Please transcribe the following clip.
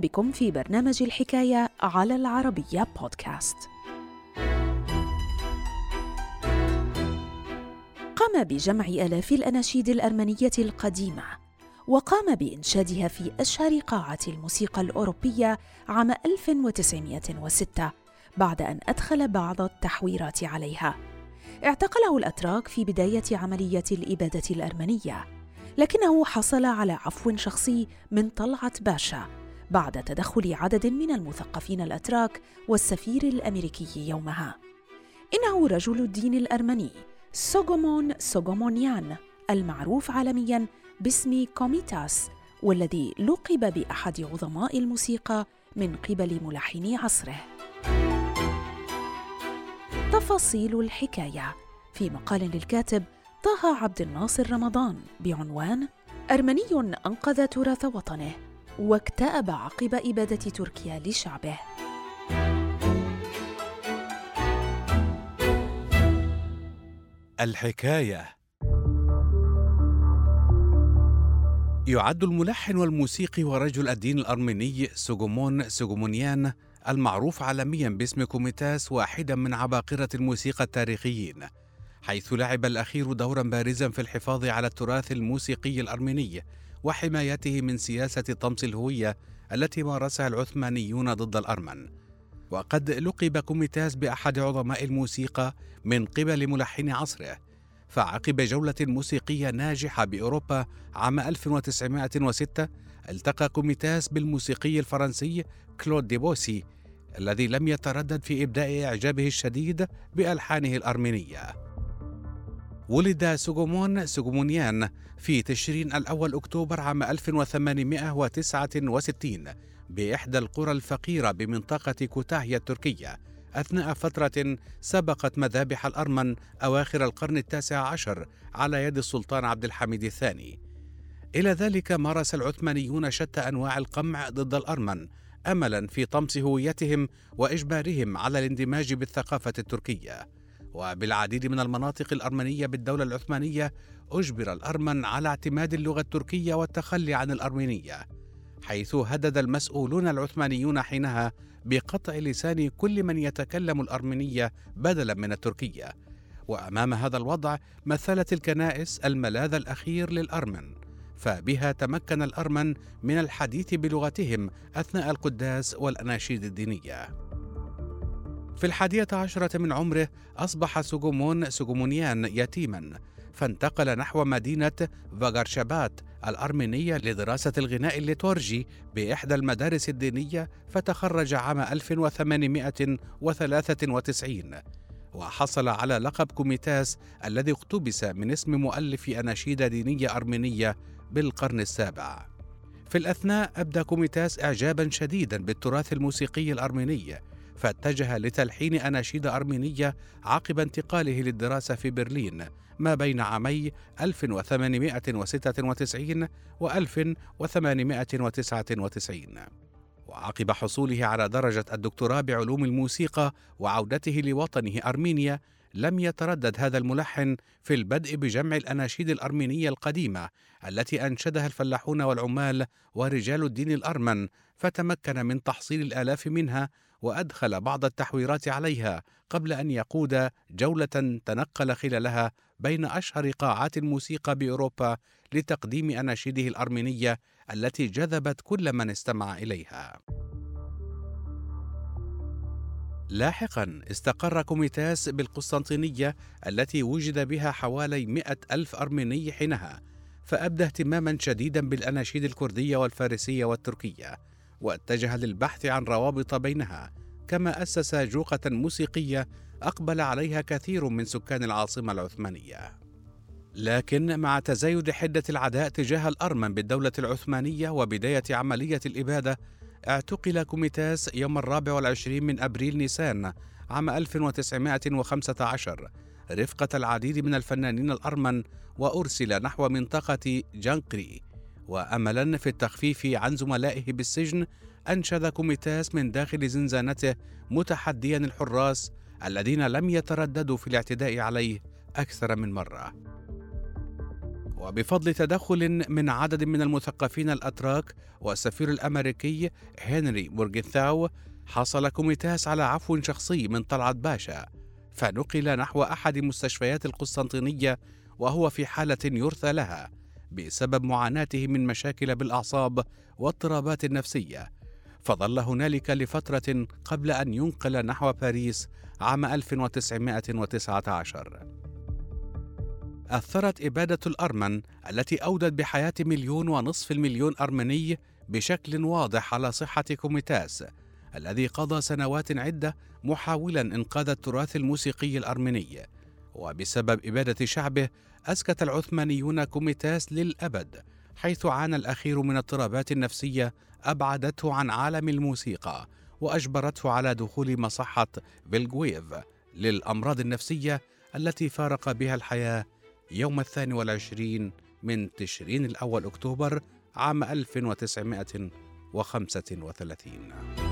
بكم في برنامج الحكاية على العربية بودكاست. قام بجمع آلاف الأناشيد الأرمنية القديمة وقام بإنشادها في أشهر قاعات الموسيقى الأوروبية عام 1906 بعد أن أدخل بعض التحويرات عليها. اعتقله الأتراك في بداية عملية الإبادة الأرمنية، لكنه حصل على عفو شخصي من طلعت باشا بعد تدخل عدد من المثقفين الأتراك والسفير الأمريكي يومها. إنه رجل الدين الأرمني سوغومون سوغومونيان المعروف عالميا باسم كوميتاس والذي لقب بأحد عظماء الموسيقى من قبل ملحني عصره. تفاصيل الحكاية في مقال للكاتب طه عبد الناصر رمضان بعنوان أرمني أنقذ تراث وطنه واكتئب عقب إبادة تركيا لشعبه. الحكاية. يعد الملحن والموسيقي ورجل الدين الأرميني سوغومون سوغومونيان المعروف عالميا باسم كوميتاس واحدا من عباقرة الموسيقى التاريخيين حيث لعب الأخير دورا بارزا في الحفاظ على التراث الموسيقي الأرميني وحمايته من سياسة طمس الهوية التي مارسها العثمانيون ضد الأرمن. وقد لقب كوميتاس بأحد عظماء الموسيقى من قبل ملحني عصره فعقب جولة موسيقية ناجحة بأوروبا عام 1906 التقى كوميتاس بالموسيقي الفرنسي كلود ديبوسي الذي لم يتردد في إبداء إعجابه الشديد بألحانه الأرمينية. ولد سوغومون سوغومونيان في تشرين الأول أكتوبر عام 1869 بإحدى القرى الفقيرة بمنطقة كوتاهيا التركية أثناء فترة سبقت مذابح الأرمن أواخر القرن التاسع عشر على يد السلطان عبد الحميد الثاني. إلى ذلك مارس العثمانيون شتى أنواع القمع ضد الأرمن املا في طمس هويتهم وإجبارهم على الاندماج بالثقافة التركية. وبالعديد من المناطق الأرمنية بالدولة العثمانية أجبر الأرمن على اعتماد اللغة التركية والتخلي عن الأرمينية حيث هدد المسؤولون العثمانيون حينها بقطع لسان كل من يتكلم الأرمينية بدلا من التركية. وأمام هذا الوضع مثلت الكنائس الملاذ الأخير للأرمن فبها تمكن الأرمن من الحديث بلغتهم أثناء القداس والأناشيد الدينية. في الحادية عشرة من عمره أصبح سوغومون سوغومونيان يتيما فانتقل نحو مدينة فاغارشابات الأرمينية لدراسة الغناء الليتورجي بإحدى المدارس الدينية فتخرج عام 1893 وحصل على لقب كوميتاس الذي اقتبس من اسم مؤلف أناشيد دينية أرمينية بالقرن السابع. في الأثناء أبدى كوميتاس إعجابا شديدا بالتراث الموسيقي الأرميني فاتجه لتلحين أناشيد أرمينية عقب انتقاله للدراسة في برلين ما بين عامي 1896 و 1899 وعقب حصوله على درجة الدكتوراه بعلوم الموسيقى وعودته لوطنه أرمينيا لم يتردد هذا الملحن في البدء بجمع الأناشيد الأرمينية القديمة التي أنشدها الفلاحون والعمال ورجال الدين الأرمن فتمكن من تحصيل الآلاف منها وأدخل بعض التحويرات عليها قبل أن يقود جولة تنقل خلالها بين أشهر قاعات الموسيقى بأوروبا لتقديم أناشيده الأرمينية التي جذبت كل من استمع إليها. لاحقا استقر كوميتاس بالقسطنطينية التي وجد بها حوالي مئة ألف أرميني حينها فأبدى اهتماما شديدا بالأناشيد الكردية والفارسية والتركية واتجه للبحث عن روابط بينها كما أسس جوقة موسيقية أقبل عليها كثير من سكان العاصمة العثمانية. لكن مع تزايد حدة العداء تجاه الأرمن بالدولة العثمانية وبداية عملية الإبادة اعتقل كوميتاس يوم الرابع والعشرين من أبريل نيسان عام 1915 رفقة العديد من الفنانين الأرمن وأرسل نحو منطقة جانقري وأملا في التخفيف عن زملائه بالسجن أنشد كوميتاس من داخل زنزانته متحديا الحراس الذين لم يترددوا في الاعتداء عليه أكثر من مرة. وبفضل تدخل من عدد من المثقفين الأتراك والسفير الأمريكي هنري مورغنثاو حصل كوميتاس على عفو شخصي من طلعت باشا فنقل نحو أحد مستشفيات القسطنطينية وهو في حالة يرثى لها. بسبب معاناته من مشاكل بالأعصاب واضطرابات نفسية. فظل هنالك لفترة قبل أن ينقل نحو باريس عام 1919 أثرت إبادة الأرمن التي أودت بحياة مليون ونصف المليون أرمني بشكل واضح على صحة كوميتاس الذي قضى سنوات عدة محاولا إنقاذ التراث الموسيقي الأرمني. وبسبب إبادة شعبه أسكت العثمانيون كوميتاس للأبد حيث عانى الأخير من اضطرابات نفسية أبعدته عن عالم الموسيقى وأجبرته على دخول مصحة فيلغويف للأمراض النفسية التي فارق بها الحياة يوم الثاني والعشرين من تشرين الأول أكتوبر عام 1935